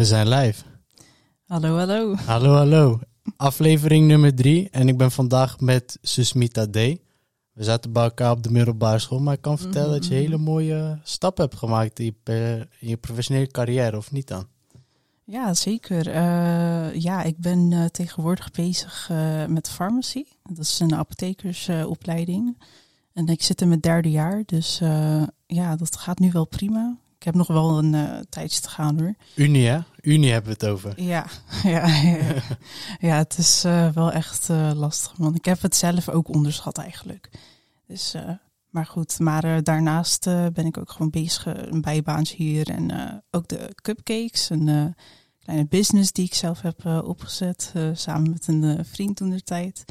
We zijn live. Hallo, hallo. Hallo, hallo. Aflevering nummer drie. En ik ben vandaag met Susmita D. We zaten bij elkaar op de middelbare school. Maar ik kan vertellen dat je Mhm. hele mooie stappen hebt gemaakt in je, per- in je professionele carrière, of niet dan? Ja, zeker. Eh, ja, ik ben eh, tegenwoordig bezig eh, met farmacie. Dat is een apothekersopleiding. en ik zit in mijn derde jaar, dus ja, dat gaat nu wel prima. Ik heb nog wel een eh, tijdje te gaan hoor. Unie, hè? Unie hebben we het over. Ja, ja, ja. ja het is eh, wel echt eh, lastig. Want ik heb het zelf ook onderschat eigenlijk. Dus, maar goed, maar daarnaast ben ik ook gewoon bezig, een bijbaantje hier. En ook de cupcakes, een kleine business die ik zelf heb opgezet. samen met een vriend toen der tijd.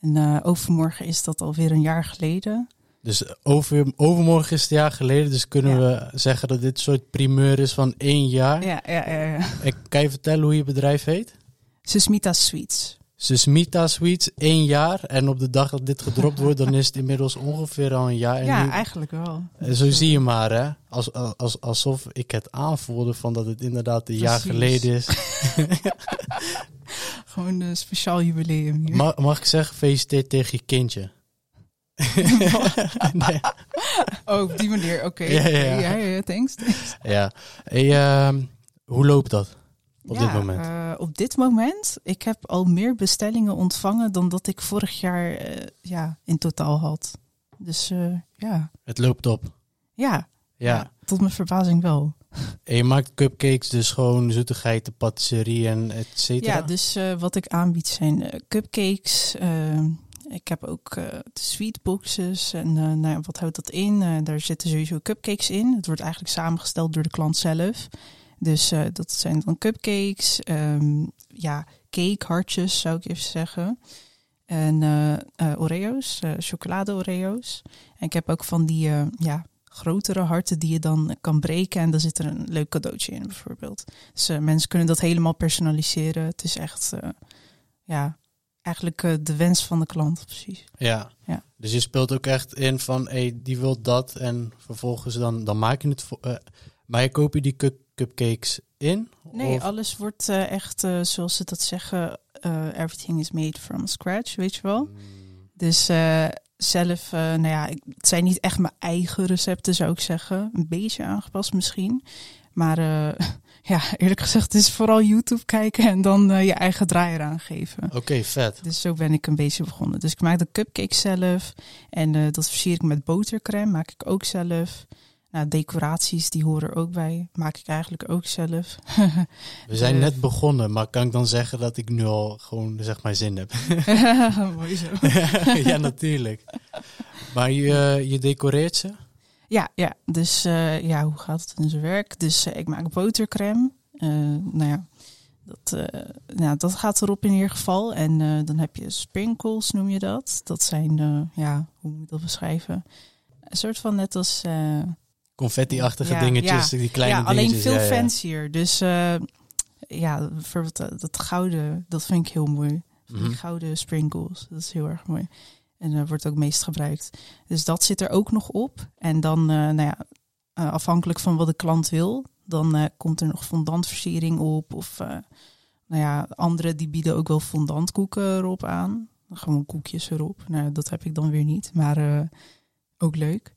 En overmorgen is dat alweer een jaar geleden. Dus over, overmorgen is het jaar geleden. Dus kunnen we zeggen dat dit een soort primeur is van één jaar. Ja, ja, ja. ja. En kan je vertellen hoe je bedrijf heet? Susmita Sweets. Susmita Sweets, één jaar. En op de dag dat dit gedropt wordt, dan is het inmiddels ongeveer al een jaar. En ja, nu- eigenlijk wel. En zo zie je maar, hè? Als, als, alsof ik het aanvoelde van dat het inderdaad een jaar geleden is. Gewoon een speciaal jubileum hier. Mag, mag ik zeggen, gefeliciteerd tegen je kindje? nee. Oh, op die manier, oké. Ja, ja, ja. ja, ja, thanks. thanks. Ja. Hey, ehm, hoe loopt dat op Ja, dit moment? eh, op dit moment, ik heb al meer bestellingen ontvangen dan dat ik vorig jaar eh, ja, in totaal had. Dus eh, ja. Het loopt op. Ja, Ja. tot mijn verbazing wel. En je maakt cupcakes, dus gewoon zoetigheid, patisserie en et cetera? Ja, dus wat ik aanbied zijn cupcakes. Ik heb ook de sweetboxes. En eh, nou wat houdt dat in? Eh, daar zitten sowieso cupcakes in. Het wordt eigenlijk samengesteld door de klant zelf. Dus dat zijn dan cupcakes. ehm, ja, cake, hartjes zou ik even zeggen. En Oreo's, chocolade Oreo's. En ik heb ook van die ja, grotere harten die je dan kan breken. En daar zit er een leuk cadeautje in bijvoorbeeld. Dus mensen kunnen dat helemaal personaliseren. Het is echt, ja, eigenlijk eh, de wens van de klant, precies. Ja. Ja. Dus je speelt ook echt in van, hey, die wil dat en vervolgens dan, dan maak je het voor... eh, maar je koop je die cup- cupcakes in? Nee, Of- alles wordt eh, echt, zoals ze dat zeggen, everything is made from scratch, weet je wel. Dus eh, zelf, eh, nou ja, het zijn niet echt mijn eigen recepten, zou ik zeggen. Een beetje aangepast misschien. Maar eh, ja, eerlijk gezegd, het is vooral YouTube kijken en dan eh, je eigen draai eraan geven. Oké, vet. Dus zo ben ik een beetje begonnen. Dus ik maak de cupcakes zelf. En dat versier ik met botercrème. Maak ik ook zelf. Nou, decoraties, die horen er ook bij. Maak ik eigenlijk ook zelf. We zijn Eh, net begonnen, maar kan ik dan zeggen dat ik nu al gewoon zeg maar zin heb? Mooi zo. ja, natuurlijk. Maar je, je decoreert ze? Ja, ja. Dus eh, ja, hoe gaat het in zijn werk? Dus eh, ik maak botercrème. Eh, nou ja, dat, eh, nou, dat gaat erop in ieder geval. En eh, dan heb je sprinkles, noem je dat. Dat zijn, eh, ja, hoe moet ik dat beschrijven? Een soort van net als... Confetti-achtige Ja, dingetjes, ja. die kleine ja, alleen dingetjes. veel fancier. Dus eh, ja, bijvoorbeeld eh, dat gouden, dat vind ik heel mooi. Mhm. Die gouden sprinkles, dat is heel erg mooi. En dat wordt ook meest gebruikt. Dus dat zit er ook nog op. En dan, eh, nou ja, afhankelijk van wat de klant wil, dan komt er nog fondantversiering op. Of nou ja, anderen die bieden ook wel fondantkoeken erop aan. Gewoon koekjes erop. Nou, dat heb ik dan weer niet, maar ook leuk.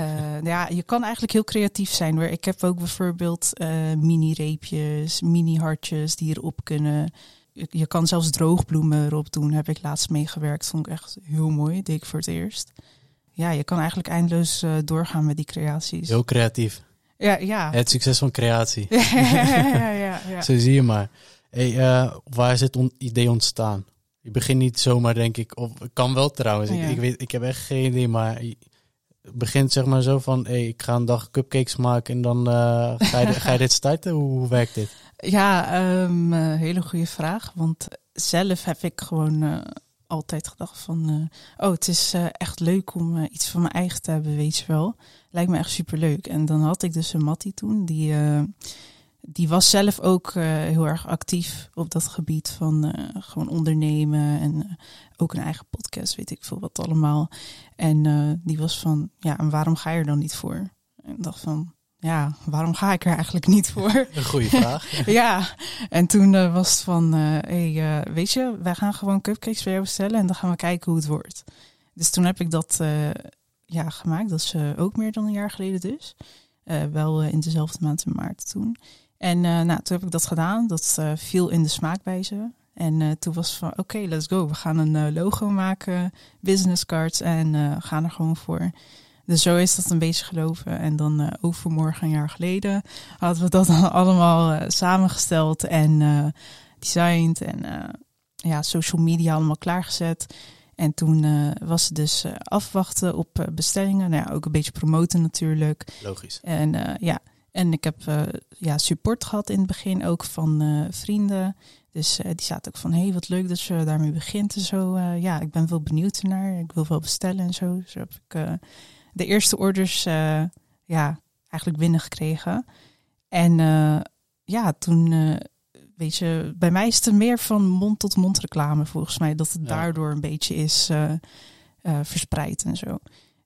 Uh, ja, je kan eigenlijk heel creatief zijn. Hoor. Ik heb ook bijvoorbeeld uh, mini-reepjes, mini-hartjes die erop kunnen. Je, kan zelfs droogbloemen erop doen. Heb ik laatst meegewerkt. Vond ik echt heel mooi. Deed ik voor het eerst. Ja, je kan eigenlijk eindeloos uh, doorgaan met die creaties. Heel creatief. Ja, ja. Het succes van creatie. ja, ja, ja. Zo zie je maar. Hey, waar is het on idee ontstaan? Je begint niet zomaar, denk ik. Of kan wel trouwens. Ik, ik, weet, ik heb echt geen idee, maar begint zeg maar zo van, ik ga een dag cupcakes maken en dan uh, ga, je, ga dit starten? Hoe, werkt dit? Ja, um, hele goede vraag. Want zelf heb ik gewoon uh, altijd gedacht van, oh, het is echt leuk om iets van mijn eigen te hebben, weet je wel. Lijkt me echt superleuk. En dan had ik dus een Mattie toen, die, die was zelf ook heel erg actief op dat gebied van uh, gewoon ondernemen en uh, ook een eigen podcast, weet ik veel wat allemaal. En die was van, ja, en waarom ga je er dan niet voor? En dacht van, ja, waarom ga ik er eigenlijk niet voor? Een goede vraag. ja, en toen was het van, hey, weet je, wij gaan gewoon cupcakes bij jou bestellen en dan gaan we kijken hoe het wordt. Dus toen heb ik dat ja, gemaakt. Dat is ook meer dan een jaar geleden dus. wel in dezelfde maand in maart toen. En nou, toen heb ik dat gedaan. Dat viel in de smaak bij ze. En toen was van, oké, let's go. We gaan een logo maken, business cards en gaan er gewoon voor. Dus zo is dat een beetje geloven. En dan overmorgen, een jaar geleden, hadden we dat dan allemaal samengesteld en designed en ja, social media allemaal klaargezet. En toen was het dus afwachten op bestellingen. Nou ja, ook een beetje promoten natuurlijk. Logisch. En ja, en ik heb ja, support gehad in het begin ook van vrienden. Dus die zaten ook van, hé, hey, wat leuk dat je daarmee begint en zo. ja, ik ben wel benieuwd naar. Ik wil wel bestellen en zo. Dus heb ik de eerste orders ja, eigenlijk binnengekregen. En ja, toen, weet je, bij mij is het meer van mond tot mond reclame volgens mij. Dat het daardoor een beetje is verspreid en zo.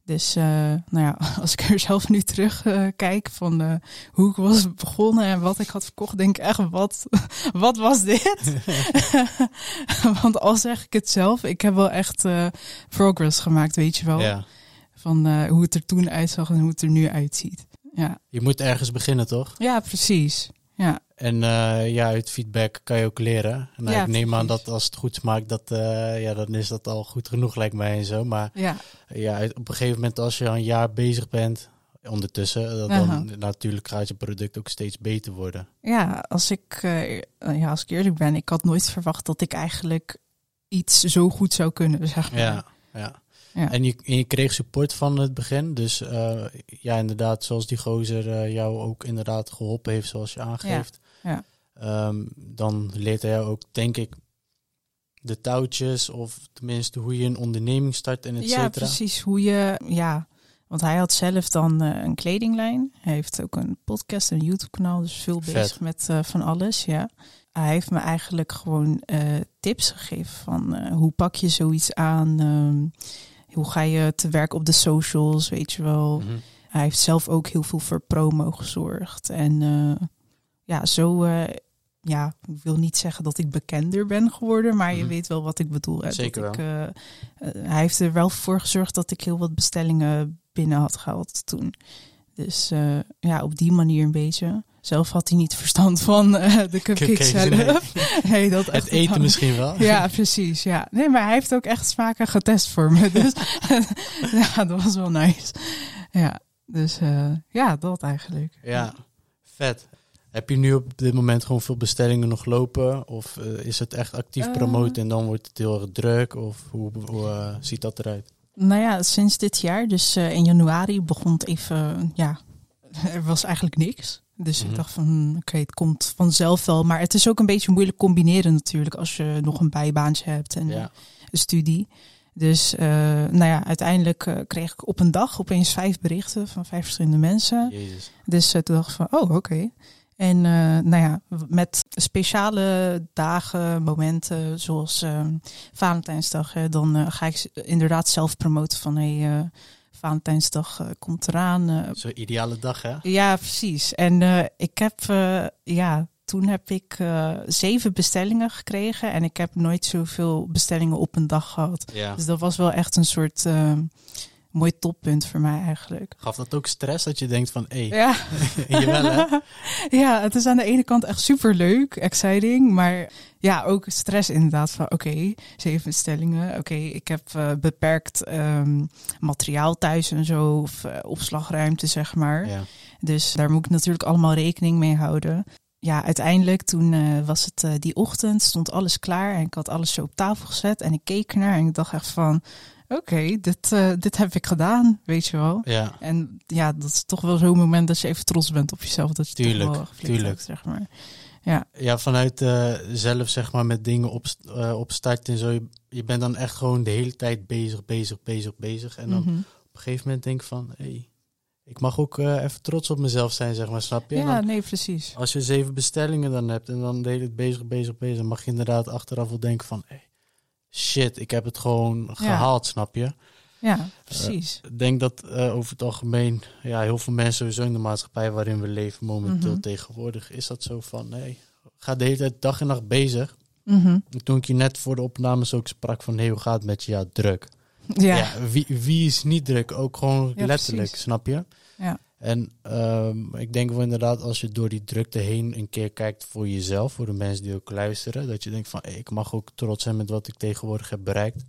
Dus nou ja, als ik er zelf nu terug kijk van hoe ik was begonnen en wat ik had verkocht, denk ik echt, wat, wat was dit? Want al zeg ik het zelf, ik heb wel echt progress gemaakt, weet je wel. Ja. Van hoe het er toen uitzag en hoe het er nu uitziet. Ja, Je moet ergens beginnen, toch? ja precies. Ja, En uh, ja, uit feedback kan je ook leren. En Ja, ik neem aan dat als het goed smaakt, dat, eh, ja, dan is dat al goed genoeg, lijkt mij en zo. Maar ja, ja, op een gegeven moment, als je al een jaar bezig bent, ondertussen, dat dan Aha. natuurlijk gaat je product ook steeds beter worden. ja, als ik, eh, ja, als ik eerlijk ben, ik had nooit verwacht dat ik eigenlijk iets zo goed zou kunnen, zeg maar. Ja, ja. Ja. En, je, en je kreeg support van het begin. Dus eh, ja, inderdaad, zoals die gozer eh, jou ook inderdaad geholpen heeft, zoals je aangeeft. Ja. Ehm, dan leert hij ook, denk ik, de touwtjes of tenminste hoe je een onderneming start en et Ja, cetera. precies. Hoe je, ja, want hij had zelf dan eh, een kledinglijn. Hij heeft ook een podcast en YouTube-kanaal, dus veel Vet. bezig met eh, van alles. Ja. Hij heeft me eigenlijk gewoon eh, tips gegeven van hoe pak je zoiets aan, ehm, hoe ga je te werk op de socials, weet je wel. Mhm. Hij heeft zelf ook heel veel voor promo gezorgd. En ja, zo, eh, ja, ik wil niet zeggen dat ik bekender ben geworden, maar je Mhm. weet wel wat ik bedoel. hè. Zeker dat ik, eh, eh, hij heeft er wel voor gezorgd dat ik heel wat bestellingen binnen had gehaald toen. Dus ja, op die manier een beetje. Zelf had hij niet verstand van de cupcake Cupcakes, zelf. Nee, dat Het eten misschien wel. Ja, precies. Ja. Nee, maar hij heeft ook echt smaken getest voor me. Dus ja, dat was wel nice. Ja, dus ja, dat eigenlijk. Ja, vet. Heb je nu op dit moment gewoon veel bestellingen nog lopen? Of eh, is het echt actief Eh. promoten en dan wordt het heel erg druk? Of hoe, hoe eh, ziet dat eruit? Nou ja, sinds dit jaar, dus eh, in januari, begon het even, ja, er was eigenlijk niks. Dus Mhm. ik dacht van, oké, het komt vanzelf wel. Maar het is ook een beetje moeilijk combineren natuurlijk als je nog een bijbaantje hebt en Ja, een studie. Dus nou ja, uiteindelijk kreeg ik op een dag opeens vijf berichten van vijf verschillende mensen. jezus. Dus eh, toen dacht ik van, oh, oké. En eh, nou ja, met speciale dagen, momenten, zoals eh, Valentijnsdag, hè, dan eh, ga ik inderdaad zelf promoten van, hé, hey, eh, Valentijnsdag komt eraan. Zo'n ideale dag, hè? ja, precies. En ik heb, ja, toen heb ik zeven bestellingen gekregen en ik heb nooit zoveel bestellingen op een dag gehad. Ja. Dus dat was wel echt een soort eh, mooi toppunt voor mij eigenlijk. Gaf dat ook stress dat je denkt van, hé, Ja. jawel hè? ja, het is aan de ene kant echt super leuk, exciting, maar ja, ook stress inderdaad van oké, zeven bestellingen. Oké, ik heb eh, beperkt ehm, materiaal thuis en zo, of eh, opslagruimte zeg maar. Ja. Dus daar moet ik natuurlijk allemaal rekening mee houden. Ja, uiteindelijk toen eh, was het die ochtend, stond alles klaar en ik had alles zo op tafel gezet en ik keek ernaar en ik dacht echt van, oké, dit, eh, dit heb ik gedaan, weet je wel. ja, En ja, dat is toch wel zo'n moment dat je even trots bent op jezelf. Dat je het Tuurlijk, toch wel tuurlijk. hebt, zeg maar. ja, vanuit eh, zelf zeg maar met dingen op, eh, op start en zo. Je, je bent dan echt gewoon de hele tijd bezig, bezig, bezig, bezig. En dan Mhm. op een gegeven moment denk ik van, hé, hey, ik mag ook eh, even trots op mezelf zijn, zeg maar, snap je? Ja, dan- nee, precies. Als je zeven bestellingen dan hebt en dan de hele tijd bezig, bezig, bezig, dan mag je inderdaad achteraf wel denken van, hey, shit, ik heb het gewoon gehaald, snap je? Ja, precies. Ik denk dat eh, over het algemeen, ja, heel veel mensen sowieso in de maatschappij waarin we leven momenteel Mhm. tegenwoordig, is dat zo van, nee, ga de hele tijd dag en nacht bezig. En Toen ik je net voor de opnames ook sprak van, hey, hoe gaat het met je? Ja, druk. Ja. Ja, wie, wie is niet druk? Ook gewoon Ja, letterlijk, precies. snap je? Ja. En ehm, ik denk wel inderdaad, als je door die drukte heen een keer kijkt voor jezelf, voor de mensen die ook luisteren, dat je denkt van, hey, ik mag ook trots zijn met wat ik tegenwoordig heb bereikt.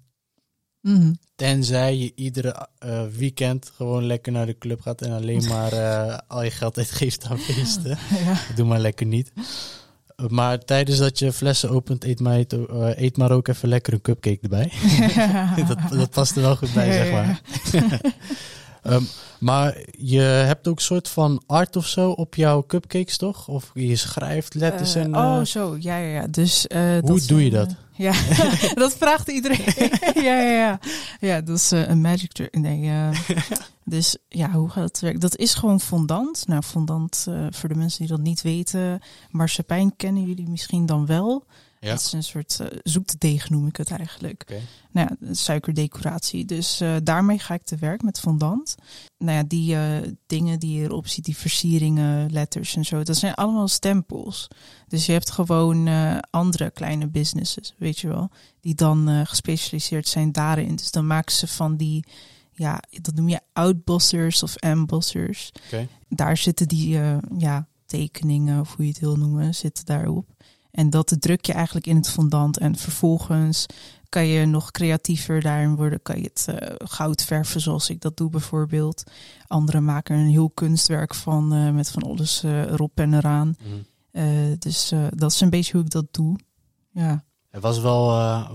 Mhm. Tenzij je iedere eh, weekend gewoon lekker naar de club gaat en alleen maar eh, al je geld uitgeeft aan feesten. ja. Doe maar lekker niet. Maar tijdens dat je flessen opent, eet maar, eet, eh, eet maar ook even lekker een cupcake erbij. dat, dat past er wel goed bij, zeg maar. Ehm, maar je hebt ook een soort van art of zo op jouw cupcakes, toch? Of je schrijft letters Eh, en... oh, eh, zo. Ja, ja, ja. Dus, eh, Hoe doe je dat? ja, dat vraagt iedereen. ja, ja, ja. Ja, dat is een magic trick. Nee, dus ja, hoe gaat het werken? Dat is gewoon fondant. Nou, fondant, voor de mensen die dat niet weten, marsepein kennen jullie misschien dan wel. Ja. Dat is een soort eh zoetdeeg noem ik het eigenlijk. Nou ja, suikerdecoratie. Dus eh, daarmee ga ik te werk met fondant. Nou ja, die eh, dingen die je erop ziet, die versieringen, letters en zo, dat zijn allemaal stempels. Dus je hebt gewoon andere kleine businesses, weet je wel, die dan gespecialiseerd zijn daarin. Dus dan maken ze van die, ja, dat noem je outbossers of embossers. Daar zitten die, ja, tekeningen, of hoe je het wil noemen, zitten daarop. En dat druk je eigenlijk in het fondant. En vervolgens kan je nog creatiever daarin worden. Kan je het eh, goud verven zoals ik dat doe bijvoorbeeld. Anderen maken een heel kunstwerk van eh, met van alles eh, erop en eraan. Mhm. Dus dat is een beetje hoe ik dat doe. Ja, Het was wel,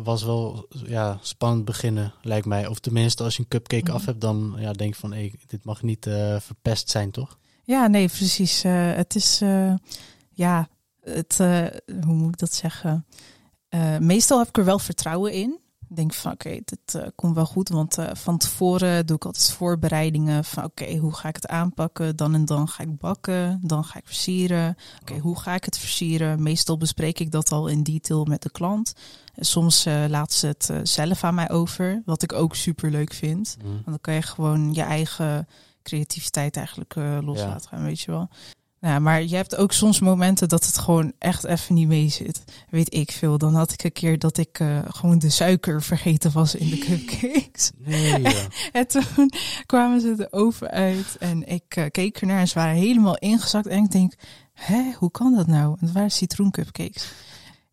was wel ja, spannend beginnen, lijkt mij. Of tenminste, als je een cupcake Mhm. af hebt, dan ja, denk je van, hey, dit mag niet verpest zijn, toch? ja nee, precies. Het is, ja, het, eh, hoe moet ik dat zeggen? Eh, meestal heb ik er wel vertrouwen in. Ik denk van oké, dit eh, komt wel goed. Want van tevoren doe ik altijd voorbereidingen van oké, hoe ga ik het aanpakken? Dan en dan ga ik bakken, dan ga ik versieren. Oké, hoe ga ik het versieren? Meestal bespreek ik dat al in detail met de klant. Soms laat ze het zelf aan mij over, wat ik ook super leuk vind. Mhm. Want dan kan je gewoon je eigen creativiteit eigenlijk los Ja. laten gaan, weet je wel. Nou, ja, maar je hebt ook soms momenten dat het gewoon echt even niet mee zit. Weet ik veel. Dan had ik een keer dat ik eh, gewoon de suiker vergeten was in de cupcakes. Nee, ja. En toen kwamen ze de oven uit en ik eh, keek ernaar en ze waren helemaal ingezakt. En ik denk, hè, hoe kan dat nou? En het waren citroencupcakes.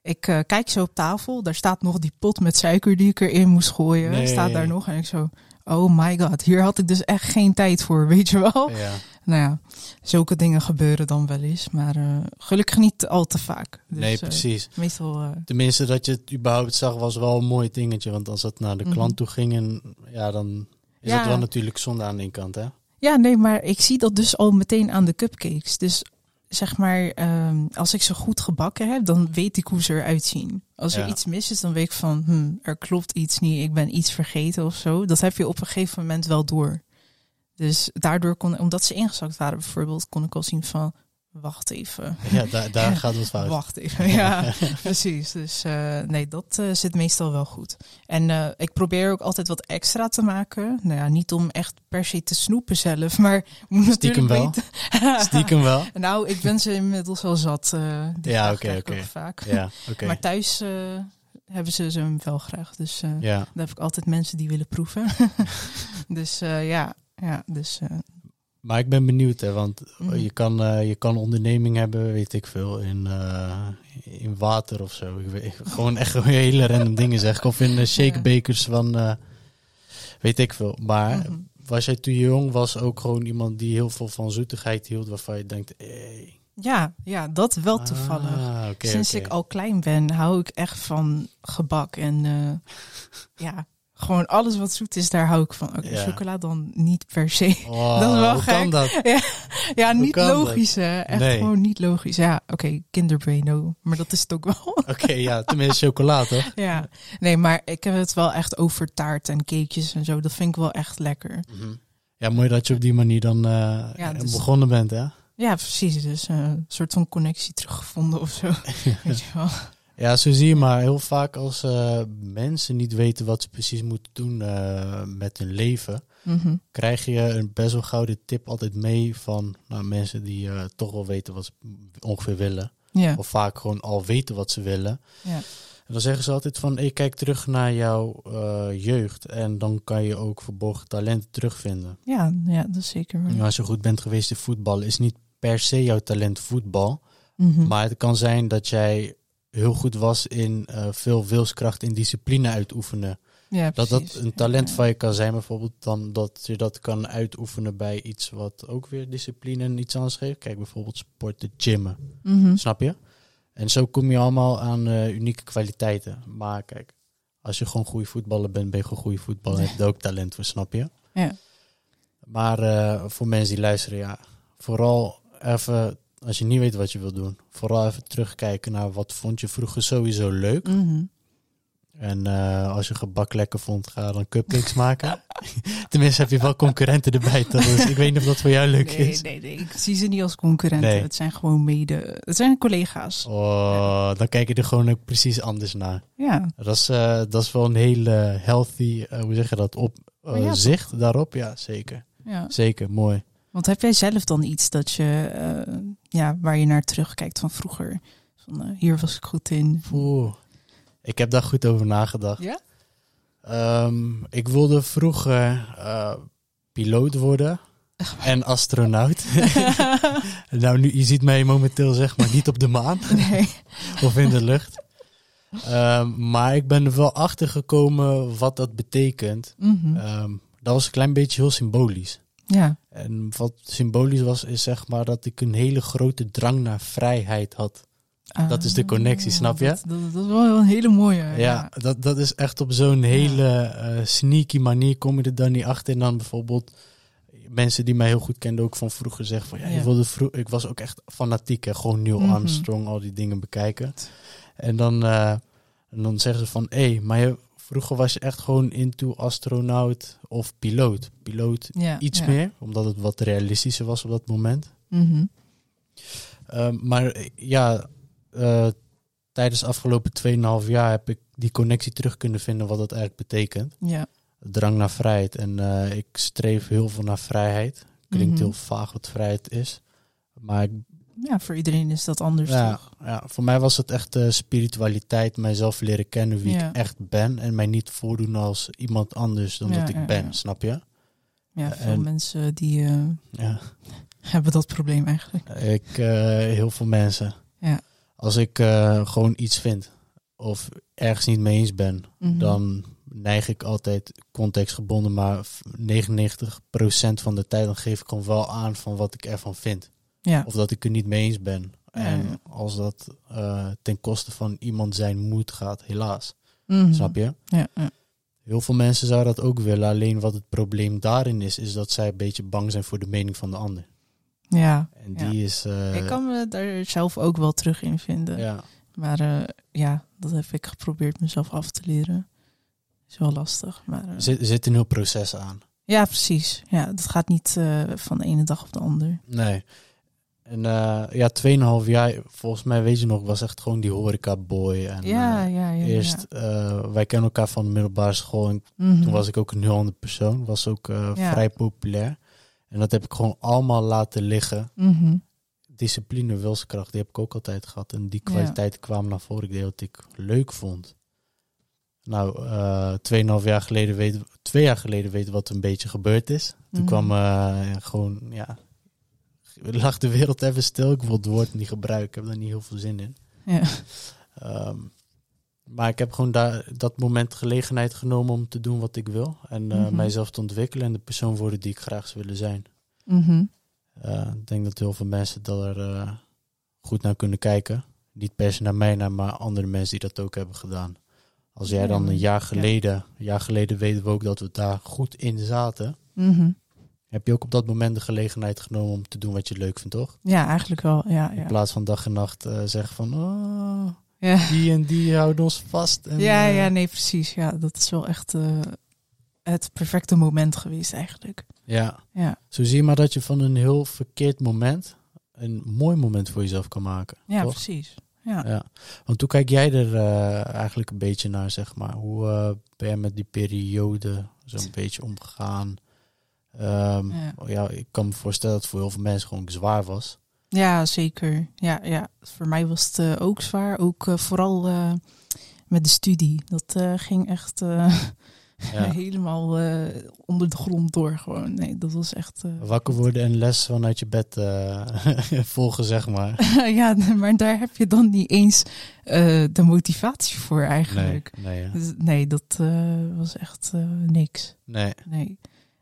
Ik eh, kijk zo op tafel, daar staat nog die pot met suiker die ik erin moest gooien. Nee. Staat daar nog en ik zo, oh my god, hier had ik dus echt geen tijd voor, weet je wel? ja. Nou ja, zulke dingen gebeuren dan wel eens, maar eh, gelukkig niet al te vaak. Dus, nee, eh, precies. meestal, eh, Tenminste, dat je het überhaupt zag, was wel een mooi dingetje. Want als het naar de Mhm. klant toe ging, en, ja, dan is Ja. dat wel natuurlijk zonde aan de ene kant, hè? Ja, nee, maar ik zie dat dus al meteen aan de cupcakes. Dus zeg maar, ehm, als ik ze goed gebakken heb, dan weet ik hoe ze eruit zien. Als er Ja. iets mis is, dan weet ik van, hm, er klopt iets niet, ik ben iets vergeten of zo. Dat heb je op een gegeven moment wel door. Dus daardoor kon, omdat ze ingezakt waren bijvoorbeeld, kon ik al zien van, wacht even. Ja, daar, daar gaat het fout. Wacht even, ja, precies. Dus eh, nee, dat eh, zit meestal wel goed. En eh, ik probeer ook altijd wat extra te maken. Nou ja, niet om echt per se te snoepen zelf, maar moet Stiekem wel. Stiekem wel. nou, ik ben ze inmiddels wel zat. die Ja, oké, oké. vaak. Ja, oké. Maar thuis hebben ze ze wel graag. Dus Ja. daar heb ik altijd mensen die willen proeven. dus ja, ja, dus eh, Maar ik ben benieuwd, hè, want Mhm. je, kan, eh, je kan onderneming hebben, weet ik veel, in, eh, in water of zo. Ik weet, gewoon echt hele random dingen zeg ik. Of in shakebekers van, weet ik veel. Maar mhm. was jij toen je jong was ook gewoon iemand die heel veel van zoetigheid hield, waarvan je denkt, hey, ja, ja, dat wel toevallig. Ah, oké, Sinds ik al klein ben, hou ik echt van gebak. En ja, gewoon alles wat zoet is, daar hou ik van. Oké, Ja. chocola dan niet per se. Oh, dat is wel hoe gek. kan dat? Ja, niet dat? logisch hè. Echt Nee. gewoon niet logisch. Ja, oké, kinderbraino. Maar dat is het ook wel. Oké, ja, tenminste chocola, toch? ja, nee, maar ik heb het wel echt over taart en cakejes en zo. Dat vind ik wel echt lekker. Mhm. Ja, mooi dat je op die manier dan eh, Ja, dus- begonnen bent, hè? Ja, precies. Dus eh, een soort van connectie teruggevonden of zo. Weet je wel. Ja, zo zie je maar heel vaak als uh, mensen niet weten wat ze precies moeten doen uh, met hun leven, Mhm. krijg je een best wel gouden tip altijd mee van nou, mensen die uh, toch wel weten wat ze ongeveer willen. Of vaak gewoon al weten wat ze willen. En dan zeggen ze altijd van, ik kijk terug naar jouw jeugd en dan kan je ook verborgen talenten terugvinden. Ja, ja, dat is zeker. waar. Ja, als je goed bent geweest in voetbal, is niet per se jouw talent voetbal. Mhm. Maar het kan zijn dat jij heel goed was in uh, veel wilskracht en discipline uitoefenen. ja, Dat dat een talent Ja. van je kan zijn, bijvoorbeeld dan dat je dat kan uitoefenen bij iets wat ook weer discipline en iets anders geeft. Kijk, bijvoorbeeld sporten, gymmen. Mhm. Snap je? En zo kom je allemaal aan uh, unieke kwaliteiten. Maar kijk, als je gewoon goede voetballer bent, ben je gewoon goede voetballer. en heb je ook talent voor, snap je? Ja. Maar uh, voor mensen die luisteren, ja, vooral even, als je niet weet wat je wil doen, vooral even terugkijken naar wat vond je vroeger sowieso leuk. Mhm. En uh, als je gebak lekker vond, ga dan cupcakes maken. Tenminste, heb je wel concurrenten erbij. Dus ik weet niet of dat voor jou leuk nee, is. Nee, nee, ik zie ze niet als concurrenten. Nee. Het zijn gewoon mede... Het zijn collega's. Oh, dan kijk je er gewoon ook precies anders naar. Ja. Dat is, uh, dat is wel een hele healthy, uh, hoe zeg je dat, op ja, zicht daarop. Ja, zeker. ja. Zeker, mooi. Want heb jij zelf dan iets dat je, ja, waar je naar terugkijkt van vroeger? Van, uh, hier was ik goed in. Oeh, ik heb daar goed over nagedacht. Ja? Um, ik wilde vroeger uh, piloot worden en astronaut. nou, nu, je ziet mij momenteel zeg maar niet op de maan nee. of in de lucht. Um, maar ik ben er wel achter gekomen wat dat betekent. Mm -hmm. um, dat was een klein beetje heel symbolisch. Ja. En wat symbolisch was, is zeg maar dat ik een hele grote drang naar vrijheid had. Ah, dat is de connectie, snap je? Dat, dat, dat is wel een hele mooie. Ja, ja. Dat, dat is echt op zo'n hele uh, sneaky manier kom je er dan niet achter. En dan bijvoorbeeld mensen die mij heel goed kenden ook van vroeger zeggen van ja, Ja. je wilde vroeg, ik was ook echt fanatiek en gewoon Neil Mhm. Armstrong, al die dingen bekijken. En dan, uh, en dan zeggen ze van hé, hey, maar je, vroeger was je echt gewoon into astronaut of piloot. Piloot Ja, iets ja. meer, omdat het wat realistischer was op dat moment. Mhm. Um, maar ja, uh, tijdens de afgelopen 2,5 jaar heb ik die connectie terug kunnen vinden wat dat eigenlijk betekent. Ja. Drang naar vrijheid. En uh, ik streef heel veel naar vrijheid. Klinkt Mhm. heel vaag wat vrijheid is. Maar ik, ja, voor iedereen is dat anders ja, toch? ja, voor mij was het echt uh, spiritualiteit. Mijzelf leren kennen wie Ja. ik echt ben. En mij niet voordoen als iemand anders dan Ja, dat ik ben. Snap je? Ja, veel En- mensen die uh, Ja. hebben dat probleem eigenlijk. Ik, uh, heel veel mensen. Ja. Als ik gewoon iets vind of ergens niet mee eens ben, Mhm. dan neig ik altijd contextgebonden, maar 99% van de tijd dan geef ik gewoon wel aan van wat ik ervan vind. Ja. Of dat ik er niet mee eens ben. En als dat uh, ten koste van iemand zijn moed gaat, helaas. Mhm. Snap je? Ja, ja. Heel veel mensen zouden dat ook willen. Alleen wat het probleem daarin is, is dat zij een beetje bang zijn voor de mening van de ander. ja. En Ja. die is. uh, Ik kan me daar zelf ook wel terug in vinden. ja, Maar uh, ja, dat heb ik geprobeerd mezelf af te leren. Is wel lastig. Maar, uh, zit, zit een heel proces aan. ja, precies. Ja, dat gaat niet van de ene dag op de ander. Nee. En uh, ja, 2,5 jaar, volgens mij weet je nog, was echt gewoon die horeca boy. En, Ja, uh, ja, ja. Eerst, uh, wij kennen elkaar van de middelbare school en Mhm. toen was ik ook een heel andere persoon. Was ook Ja. vrij populair. En dat heb ik gewoon allemaal laten liggen. Mhm. Discipline, wilskracht, die heb ik ook altijd gehad. En die kwaliteiten kwamen naar voren. Ik deed wat ik leuk vond. Nou, uh, tweeënhalf jaar geleden weten, twee jaar geleden weten wat een beetje gebeurd is. Toen Mhm. kwam gewoon, ja, lag de wereld even stil. Ik wil het woord niet gebruiken. Ik heb daar niet heel veel zin in. Ja. Um, maar ik heb gewoon daar dat moment gelegenheid genomen om te doen wat ik wil. En uh, Mhm. mijzelf te ontwikkelen en de persoon worden die ik graag zou willen zijn. Mhm. Uh, ik denk dat heel veel mensen daar uh, goed naar kunnen kijken. Niet per se naar mij, naar maar andere mensen die dat ook hebben gedaan. Als jij dan een jaar ja. geleden, een jaar geleden weten we ook dat we daar goed in zaten. Mhm. Heb je ook op dat moment de gelegenheid genomen om te doen wat je leuk vindt, toch? Ja, eigenlijk wel. Ja, In ja. plaats van dag en nacht uh, zeggen van, oh, Ja. die en die houden ons vast. En, ja, uh, ja, nee, precies. Ja, dat is wel echt eh, het perfecte moment geweest eigenlijk. ja. Ja, Zo zie je maar dat je van een heel verkeerd moment een mooi moment voor jezelf kan maken. ja toch? precies. Ja. ja. Want hoe kijk jij er eh, eigenlijk een beetje naar, zeg maar? Hoe eh, ben je met die periode zo'n beetje omgegaan? Ehm, Ja. ja. ik kan me voorstellen dat het voor heel veel mensen gewoon zwaar was. Ja, zeker. Ja, ja. Voor mij was het eh, ook zwaar. Ook eh, vooral eh, met de studie. Dat ging echt Ja. helemaal onder de grond door gewoon. Nee, dat was echt... Wakker worden en les vanuit je bed volgen, zeg maar. ja, maar daar heb je dan niet eens de motivatie voor Nee, eigenlijk. nee, ja. Dus Nee, dat was echt niks. nee. Nee.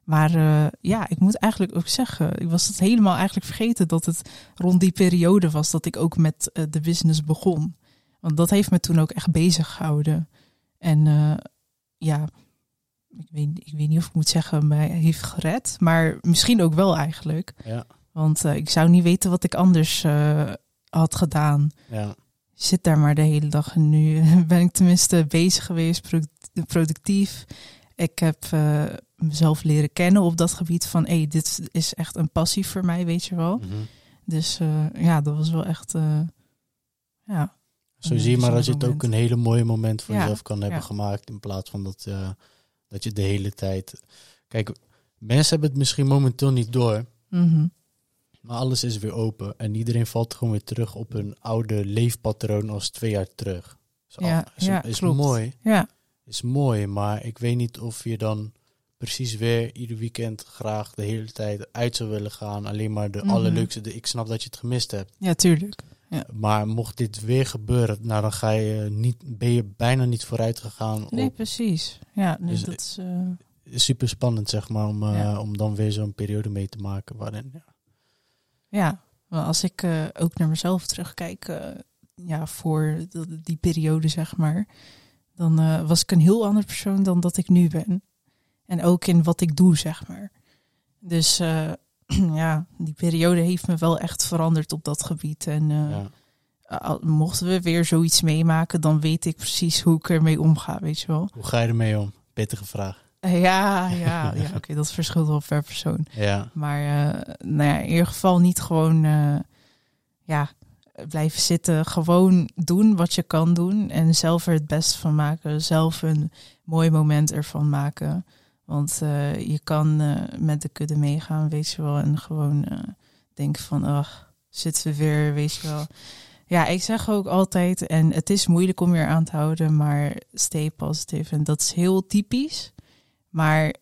Maar eh, ja, ik moet eigenlijk ook zeggen, ik was het helemaal eigenlijk vergeten dat het rond die periode was dat ik ook met eh, de business begon. Want dat heeft me toen ook echt bezig gehouden. En eh, ja, ik weet, ik weet niet of ik moet zeggen, mij heeft gered. Maar misschien ook wel eigenlijk. Ja, Want ik zou niet weten wat ik anders had gedaan. ja. Zit daar maar de hele dag en nu ben ik tenminste bezig geweest, product- productief. Ik heb eh, mezelf leren kennen op dat gebied van, hé, hey, dit is echt een passie voor mij, weet je wel. Mhm. Dus eh, ja, dat was wel echt, eh, ja. Zo zie je maar dat je het ook een hele mooie moment voor Ja, jezelf kan hebben ja. gemaakt. In plaats van dat, dat je de hele tijd... Kijk, mensen hebben het misschien momenteel niet door. Mhm. Maar alles is weer open. En iedereen valt gewoon weer terug op hun oude leefpatroon als twee jaar terug. Ja, is, ja, is klopt. mooi. Ja, Is mooi. Maar ik weet niet of je dan precies weer ieder weekend graag de hele tijd uit zou willen gaan. Alleen maar de Mhm. allerleukste. De, ik snap dat je het gemist hebt. ja, tuurlijk. Maar mocht dit weer gebeuren, nou dan ga je niet, ben je bijna niet vooruit gegaan. Nee, Op, precies. Ja, dus Dus, dat is, eh, super spannend, zeg maar, om, eh, Ja. om dan weer zo'n periode mee te maken. Waarin, ja. ja. Maar als ik eh, ook naar mezelf terugkijk, eh, ja, voor die periode, zeg maar, dan eh, was ik een heel ander persoon dan dat ik nu ben. En ook in wat ik doe, zeg maar. Dus eh, ja, die periode heeft me wel echt veranderd op dat gebied. En eh, ja. mochten we weer zoiets meemaken, dan weet ik precies hoe ik ermee omga, weet je wel. Hoe ga je ermee om? Pittige vraag. Ja, ja, ja oké, dat verschilt wel per persoon. Ja, Maar nou ja, in ieder geval niet gewoon ja, blijven zitten. Gewoon doen wat je kan doen. En zelf er het beste van maken. Zelf een mooi moment ervan maken. Want eh, je kan eh, met de kudde meegaan, weet je wel. En gewoon eh, denken van, ach, zitten we weer, weet je wel. Ja, ik zeg ook altijd, en het is moeilijk om weer aan te houden, maar stay positive. En dat is heel typisch. Maar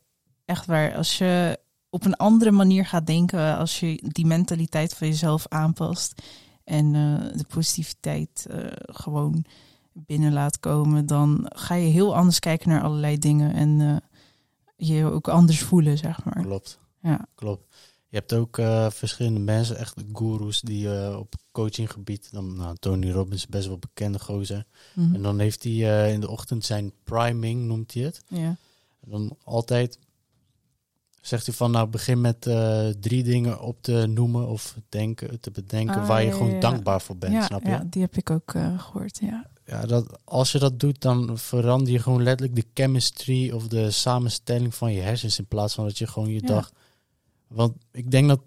echt waar, als je op een andere manier gaat denken, als je die mentaliteit van jezelf aanpast en eh, de positiviteit eh, gewoon binnen laat komen, dan ga je heel anders kijken naar allerlei dingen en eh, je ook anders voelen, zeg maar. klopt. Ja, klopt. Je hebt ook verschillende mensen, echt goeroes, die eh, op coachinggebied, dan, nou, Tony Robbins is best wel bekende gozer. Mhm. En dan heeft hij in de ochtend zijn priming, noemt hij het. ja. En dan altijd zegt hij van, nou begin met eh, drie dingen op te noemen of denken, te bedenken Ah, waar je ja, gewoon ja, dankbaar voor bent, ja, snap je? ja, die heb ik ook eh, gehoord, ja. Ja, dat, als je dat doet, dan verander je gewoon letterlijk de chemistry of de samenstelling van je hersens in plaats van dat je gewoon je dag. Want ik denk dat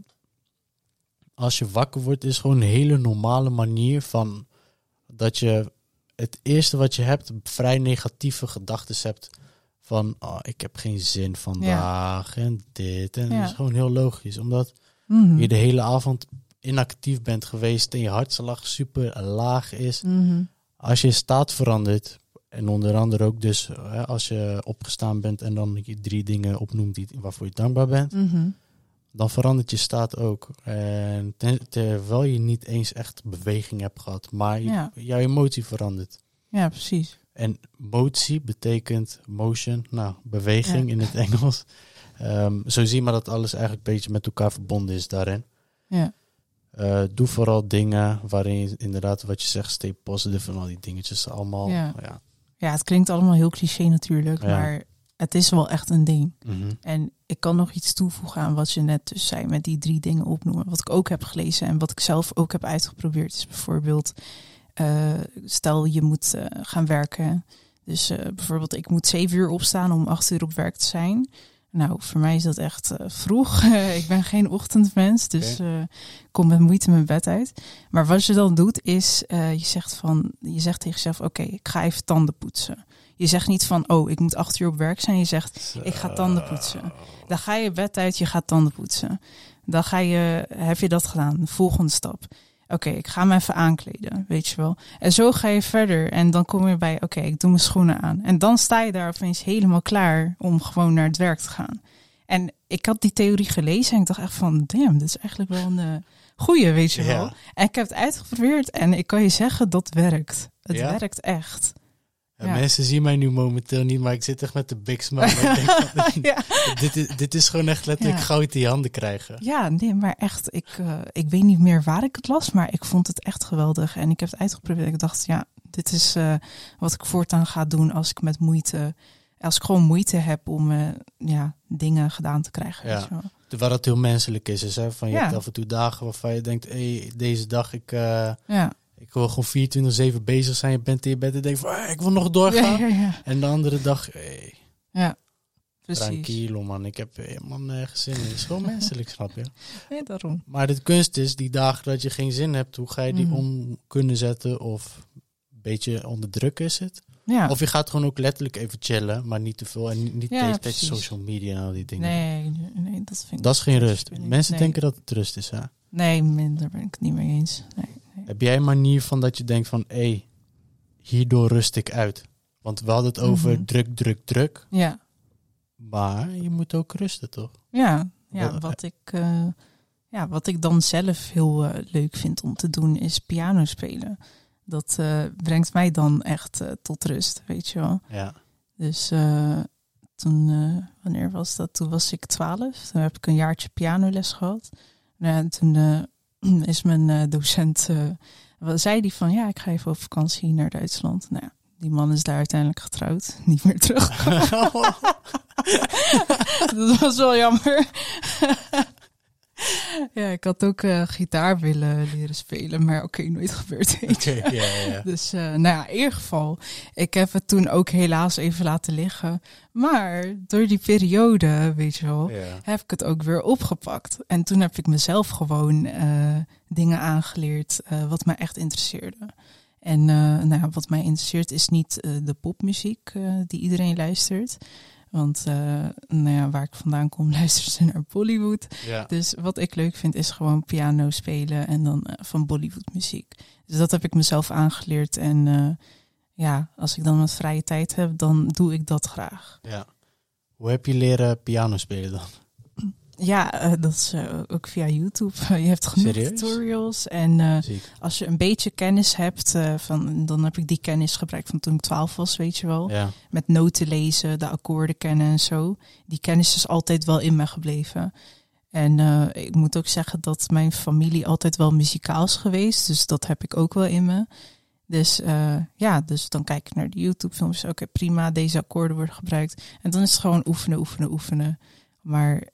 als je wakker wordt, is gewoon een hele normale manier van dat je het eerste wat je hebt, vrij negatieve gedachten hebt. Van oh, ik heb geen zin vandaag en dit. En Ja. dat is gewoon heel logisch, omdat Mhm. je de hele avond inactief bent geweest en je hartslag super laag is Mhm. als je staat verandert, en onder andere ook dus hè, als je opgestaan bent en dan je drie dingen opnoemt die, waarvoor je dankbaar bent, Mhm. dan verandert je staat ook. En terwijl je niet eens echt beweging hebt gehad, maar Ja. jouw emotie verandert. Ja, precies. En motie betekent motion, nou, beweging Ja. in het Engels. Ehm, zo zie je maar dat alles eigenlijk een beetje met elkaar verbonden is daarin. Ja. Eh, doe vooral dingen waarin je inderdaad wat je zegt, stay positive en al die dingetjes allemaal. Ja. ja. ja, het klinkt allemaal heel cliché natuurlijk, maar het is wel echt een ding. Mhm. En ik kan nog iets toevoegen aan wat je net dus zei met die drie dingen opnoemen. Wat ik ook heb gelezen en wat ik zelf ook heb uitgeprobeerd is bijvoorbeeld, eh, stel je moet eh, gaan werken. Dus eh, bijvoorbeeld ik moet zeven uur opstaan om acht uur op werk te zijn. Nou, voor mij is dat echt eh, vroeg. ik ben geen ochtendmens, dus eh, ik kom met moeite mijn bed uit. Maar wat je dan doet, is uh, je zegt van, je zegt tegen jezelf: Oké, ik ga even tanden poetsen. Je zegt niet van, oh, ik moet acht uur op werk zijn. Je zegt, ik ga tanden poetsen. Dan ga je bed uit, je gaat tanden poetsen. Dan ga je, heb je dat gedaan. De volgende stap. Oké, ik ga me even aankleden, weet je wel. En zo ga je verder. En dan kom je bij, oké, ik doe mijn schoenen aan. En dan sta je daar opeens helemaal klaar om gewoon naar het werk te gaan. En ik had die theorie gelezen en ik dacht echt van, damn, dit is eigenlijk wel een uh, goeie, weet je wel. En ik heb het uitgeprobeerd en ik kan je zeggen, dat werkt. Het werkt echt. Ja. Mensen zien mij nu momenteel niet, maar ik zit echt met de big smile. ja. dit, is, dit is gewoon echt letterlijk goud in je handen krijgen. Ja, nee, maar echt, ik, uh, ik weet niet meer waar ik het las, maar ik vond het echt geweldig. En ik heb het uitgeprobeerd. Ik dacht, ja, dit is uh, wat ik voortaan ga doen als ik met moeite, als ik gewoon moeite heb om uh, ja, dingen gedaan te krijgen. Ja. Wat het heel menselijk is, is hè, van je hebt af en toe dagen waarvan je denkt, hey, deze dag ik... ja ik wil gewoon 24-7 bezig zijn. Je bent in je bed en denkt van, ah, ik wil nog doorgaan. En de andere dag, hey, ja, precies. Tranquilo man, ik heb helemaal nergens zin in. Het is gewoon menselijk, snap je? Nee, daarom. Maar de kunst is, die dagen dat je geen zin hebt, hoe ga je die mm. om kunnen zetten? Of een beetje onder druk is het? Ja. Of je gaat gewoon ook letterlijk even chillen, maar niet te veel. En niet ja, deze social media en al die dingen. Nee, nee dat vind ik Dat is geen rust. Mensen denken dat het rust is, hè? Nee, minder ben ik het niet mee eens. Nee. Heb jij een manier van dat je denkt van, hé, hey, hierdoor rust ik uit? Want we hadden het over mhm. druk, druk, druk. Ja. Maar je moet ook rusten, toch? Ja, ja wat, ik, uh, ja, wat ik dan zelf heel uh, leuk vind om te doen is piano spelen. Dat uh, brengt mij dan echt tot rust, weet je wel. Ja. Dus toen, wanneer was dat? Toen was ik twaalf. Toen heb ik een jaartje pianoles gehad. En toen is mijn uh, docent, uh, zei die van ja, ik ga even op vakantie naar Duitsland. Nou ja, die man is daar uiteindelijk getrouwd, niet meer terug. dat was wel jammer. ja, ik had ook uh, gitaar willen leren spelen, maar oké, nooit gebeurd. Ja. Dus uh, nou ja, in ieder geval, ik heb het toen ook helaas even laten liggen. Maar door die periode, weet je wel, heb ik het ook weer opgepakt. En toen heb ik mezelf gewoon uh, dingen aangeleerd wat mij echt interesseerde. En nou ja, wat mij interesseert is niet de popmuziek die iedereen luistert. Want uh, nou ja, waar ik vandaan kom, luisteren ze naar Bollywood. Ja. Dus wat ik leuk vind is gewoon piano spelen en dan uh, van Bollywood muziek. Dus dat heb ik mezelf aangeleerd. En uh, ja, als ik dan wat vrije tijd heb, dan doe ik dat graag. Ja. Hoe heb je leren piano spelen dan? Ja, uh, dat is uh, ook via YouTube. je hebt genoeg tutorials. En uh, als je een beetje kennis hebt, van, dan heb ik die kennis gebruikt van toen ik 12 was, weet je wel. Ja. Met noten lezen, de akkoorden kennen en zo. Die kennis is altijd wel in me gebleven. En ik moet ook zeggen dat mijn familie altijd wel muzikaal is geweest. Dus dat heb ik ook wel in me. Dus ja, dus dan kijk ik naar de YouTube-films. Oké, prima, deze akkoorden worden gebruikt. En dan is het gewoon oefenen, oefenen, oefenen. Maar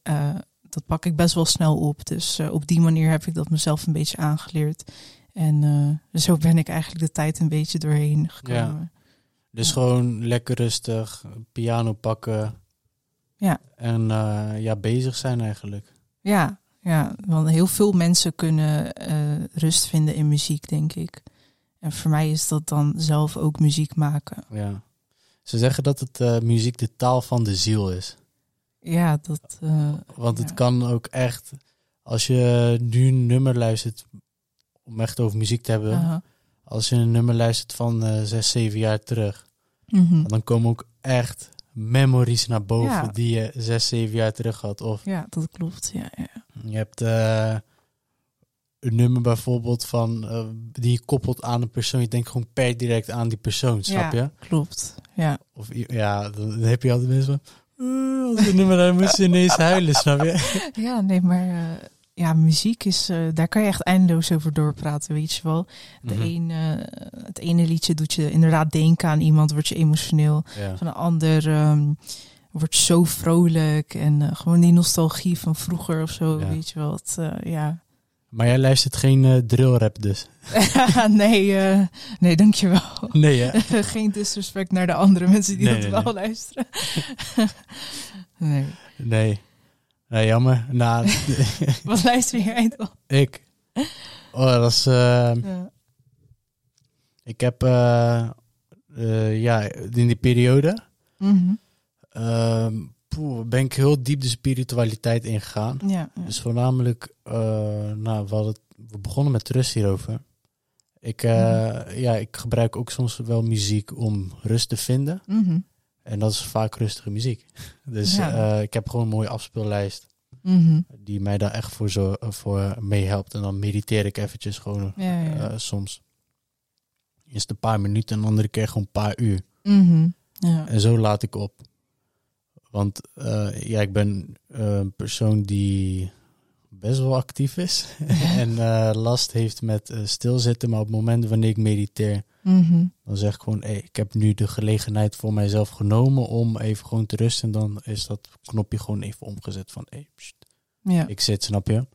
dat pak ik best wel snel op. Dus uh, op die manier heb ik dat mezelf een beetje aangeleerd. En uh, zo ben ik eigenlijk de tijd een beetje doorheen gekomen. Ja. Dus gewoon lekker rustig, piano pakken. Ja. En uh, ja, bezig zijn eigenlijk. Ja, ja, want heel veel mensen kunnen rust vinden in muziek, denk ik. En voor mij is dat dan zelf ook muziek maken. Ja. Ze zeggen dat het muziek de taal van de ziel is. Ja, dat. Uh, Want het kan ook echt, als je nu een nummer luistert, om echt over muziek te hebben, als je een nummer luistert van uh, zes, zeven jaar terug, mm dan komen ook echt memories naar boven die je zes, zeven jaar terug had. Of, ja, dat klopt. Ja, ja. Je hebt uh, een nummer bijvoorbeeld van die je koppelt aan een persoon. Je denkt gewoon per direct aan die persoon, snap je? Klopt. Ja. Of ja, dan heb je altijd mensen uh, als nummer, dan moet je ineens huilen, snap je? Ja, nee, maar uh, ja, muziek is, uh, daar kan je echt eindeloos over doorpraten, weet je wel. De mm een, het ene liedje doet je inderdaad denken aan iemand, word je emotioneel. Ja. Van een ander um, wordt zo vrolijk en gewoon die nostalgie van vroeger of zo, weet je wel. Het, ja. Maar jij luistert geen uh, drillrap dus? nee, uh, nee, dankjewel. Nee, geen disrespect naar de andere mensen die dat wel luisteren. nee. Nee. Nee, jammer. Nou, Wat luister jij dan? Ik? Oh, dat is... Uh, ja. Ik heb... Ja, in die periode... Mm -hmm. Poeh, ben ik heel diep de spiritualiteit ingegaan. Ja, ja. Dus voornamelijk... nou, we, hadden, we begonnen met rust hierover. Ik, mm -hmm. ja, ik gebruik ook soms wel muziek om rust te vinden. Mm -hmm. En dat is vaak rustige muziek. Dus ja. uh, ik heb gewoon een mooie afspeellijst. -hmm. Die mij daar echt voor, zo, voor meehelpt. En dan mediteer ik eventjes gewoon ja, soms. Eerst een paar minuten en de andere keer gewoon een paar uur. Ja. En zo laat ik op. Want uh, ja, ik ben een persoon die best wel actief is. en last heeft met stilzitten. Maar op het moment wanneer ik mediteer... Mm -hmm. Dan zeg ik gewoon, hey, ik heb nu de gelegenheid voor mijzelf genomen om even gewoon te rusten. En dan is dat knopje gewoon even omgezet van, hey, pst, ja. ik zit, snap je?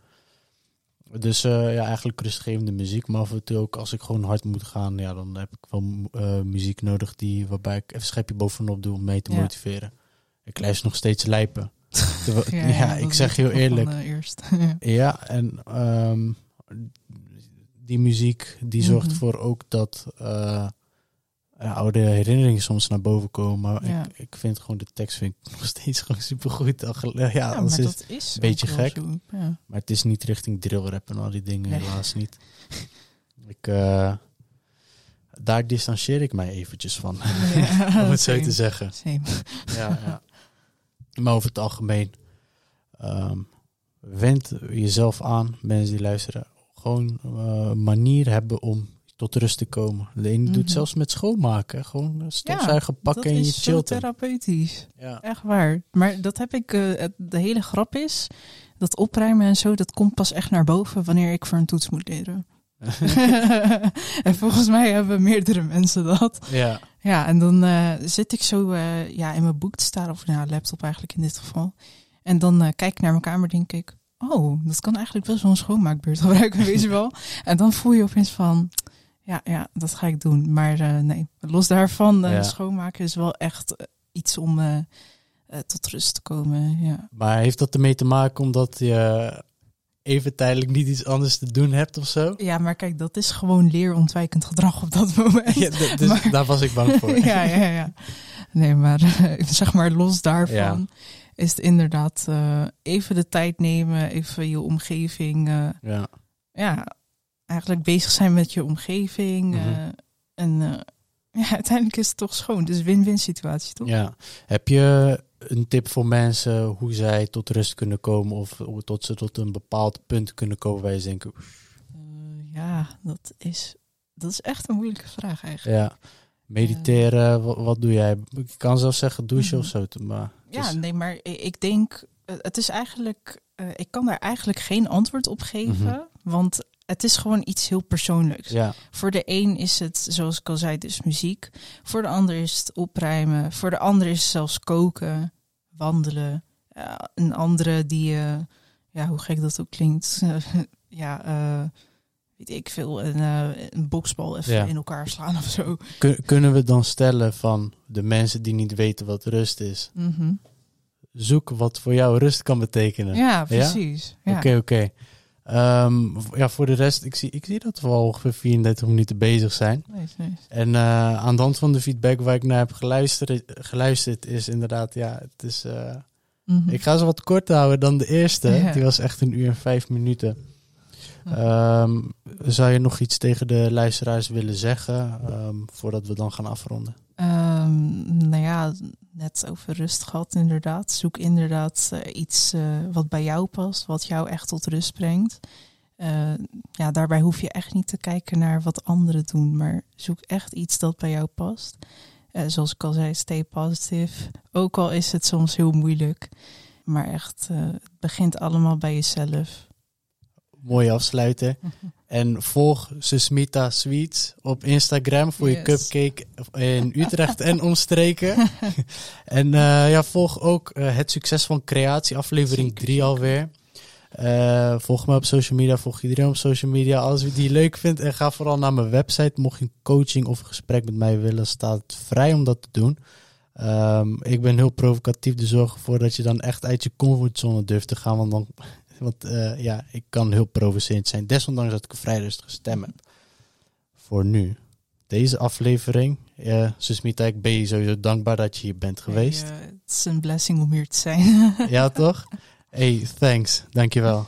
Dus uh, ja, eigenlijk rustgevende muziek. Maar af en toe ook als ik gewoon hard moet gaan, ja, dan heb ik wel uh, muziek nodig die, waarbij ik even een schepje bovenop doe om mee te Ja. motiveren. Ik luister nog steeds lijpen. Ja, ja, ja, ik zeg heel eerlijk. van, eh, eerst. Ja, en ehm, die muziek die zorgt Mhm. voor ook dat eh, ja, oude herinneringen soms naar boven komen. Maar Ja. ik, ik vind gewoon de tekst vind ik nog steeds gewoon supergoed. Ja, Ja, maar is, dat is een beetje gek. zo, Ja. maar het is niet richting drillrap en al die dingen, Nee. helaas niet. Ik, eh, daar distancieer ik mij eventjes van, om het zo te zeggen. Same. Ja, ja. Maar over het algemeen, ehm, wend jezelf aan, mensen die luisteren. Gewoon eh, een manier hebben om tot rust te komen. De ene doet Mhm. het zelfs met schoonmaken. Gewoon een stofzuiger pakken dat en je is chillt. hem. therapeutisch. Ja. Echt waar. Maar dat heb ik, eh, de hele grap is, dat opruimen en zo, dat komt pas echt naar boven wanneer ik voor een toets moet leren. en volgens mij hebben meerdere mensen dat. ja. Ja, en dan eh, zit ik zo eh, ja, in mijn boek te staan, of nou, laptop eigenlijk in dit geval. En dan eh, kijk ik naar mijn kamer, denk ik, oh, dat kan eigenlijk best wel een schoonmaakbeurt gebruiken, weet je wel. En dan voel je opeens van, ja, ja, dat ga ik doen. Maar nee, los daarvan, Ja. schoonmaken is wel echt iets om tot rust te komen. Ja. Maar heeft dat ermee te maken omdat je even tijdelijk niet iets anders te doen hebt of zo? ja, maar kijk, dat is gewoon leerontwijkend gedrag op dat moment. Ja, dus Maar- daar was ik bang voor. ja, ja, ja. Nee, maar eh, zeg maar los daarvan Ja. is het inderdaad eh, even de tijd nemen, even je omgeving, eh, Ja. ja, eigenlijk bezig zijn met je omgeving. Mhm. en ja, uiteindelijk is het toch schoon. Dus win-win situatie, toch? ja. Heb je een tip voor mensen hoe zij tot rust kunnen komen of tot ze tot een bepaald punt kunnen komen waar je denkt, Eh, ja, dat is, dat is echt een moeilijke vraag eigenlijk. Ja, mediteren, wat, wat doe jij? Ik kan zelfs zeggen douchen Mhm. of zo, maar Ja, is- nee, maar ik denk, eh, het is eigenlijk, eh, ik kan daar eigenlijk geen antwoord op geven, Mhm. want het is gewoon iets heel persoonlijks. ja, Voor de een is het, zoals ik al zei, dus muziek. Voor de ander is het opruimen. Voor de ander is het zelfs koken, wandelen. Ja, een andere die, eh, ja, hoe gek dat ook klinkt, ja, eh, weet ik veel, een, eh, een boksbal even Ja. in elkaar slaan of zo. Kun- kunnen we dan stellen van de mensen die niet weten wat rust is, Mhm. zoek wat voor jou rust kan betekenen. Ja, precies. Ja. Oké, oké. Ehm, v- ja, voor de rest, ik zie, ik zie dat we al ongeveer 34 minuten bezig zijn. Nice, nice. En eh, aan de hand van de feedback waar ik naar heb geluisterd, geluisterd is inderdaad, ja, het is... eh, Mhm. Ik ga ze wat korter houden dan de eerste. Die was echt een uur en vijf minuten. Ehm, zou je nog iets tegen de luisteraars willen zeggen ehm, voordat we dan gaan afronden? Ehm, nou ja, net over rust gehad inderdaad. Zoek inderdaad eh, iets eh, wat bij jou past, wat jou echt tot rust brengt. Eh, ja, daarbij hoef je echt niet te kijken naar wat anderen doen, maar zoek echt iets dat bij jou past. Zoals ik al zei, stay positive. Ook al is het soms heel moeilijk, maar echt, het begint allemaal bij jezelf. Mooi afsluiten. En volg Susmita Sweets op Instagram voor je cupcake in Utrecht en omstreken. en eh, ja, volg ook eh, Het Succes van Creatie, aflevering Zeker, 3 zeker. alweer. Eh, volg me op social media, volg iedereen op social media. Als je die leuk vindt en ga vooral naar mijn website. Mocht je een coaching of een gesprek met mij willen, staat het vrij om dat te doen. Ehm, ik ben heel provocatief, dus zorg ervoor dat je dan echt uit je comfortzone durft te gaan. Want, dan, want eh, ja, ik kan heel provocerend zijn, desondanks dat ik vrij rustige stem heb. Voor nu. Deze aflevering, uh, Susmita, ik ben je sowieso dankbaar dat je hier bent geweest. Hey, het is een blessing om hier te zijn. ja, toch? Hey, thanks. Dankjewel.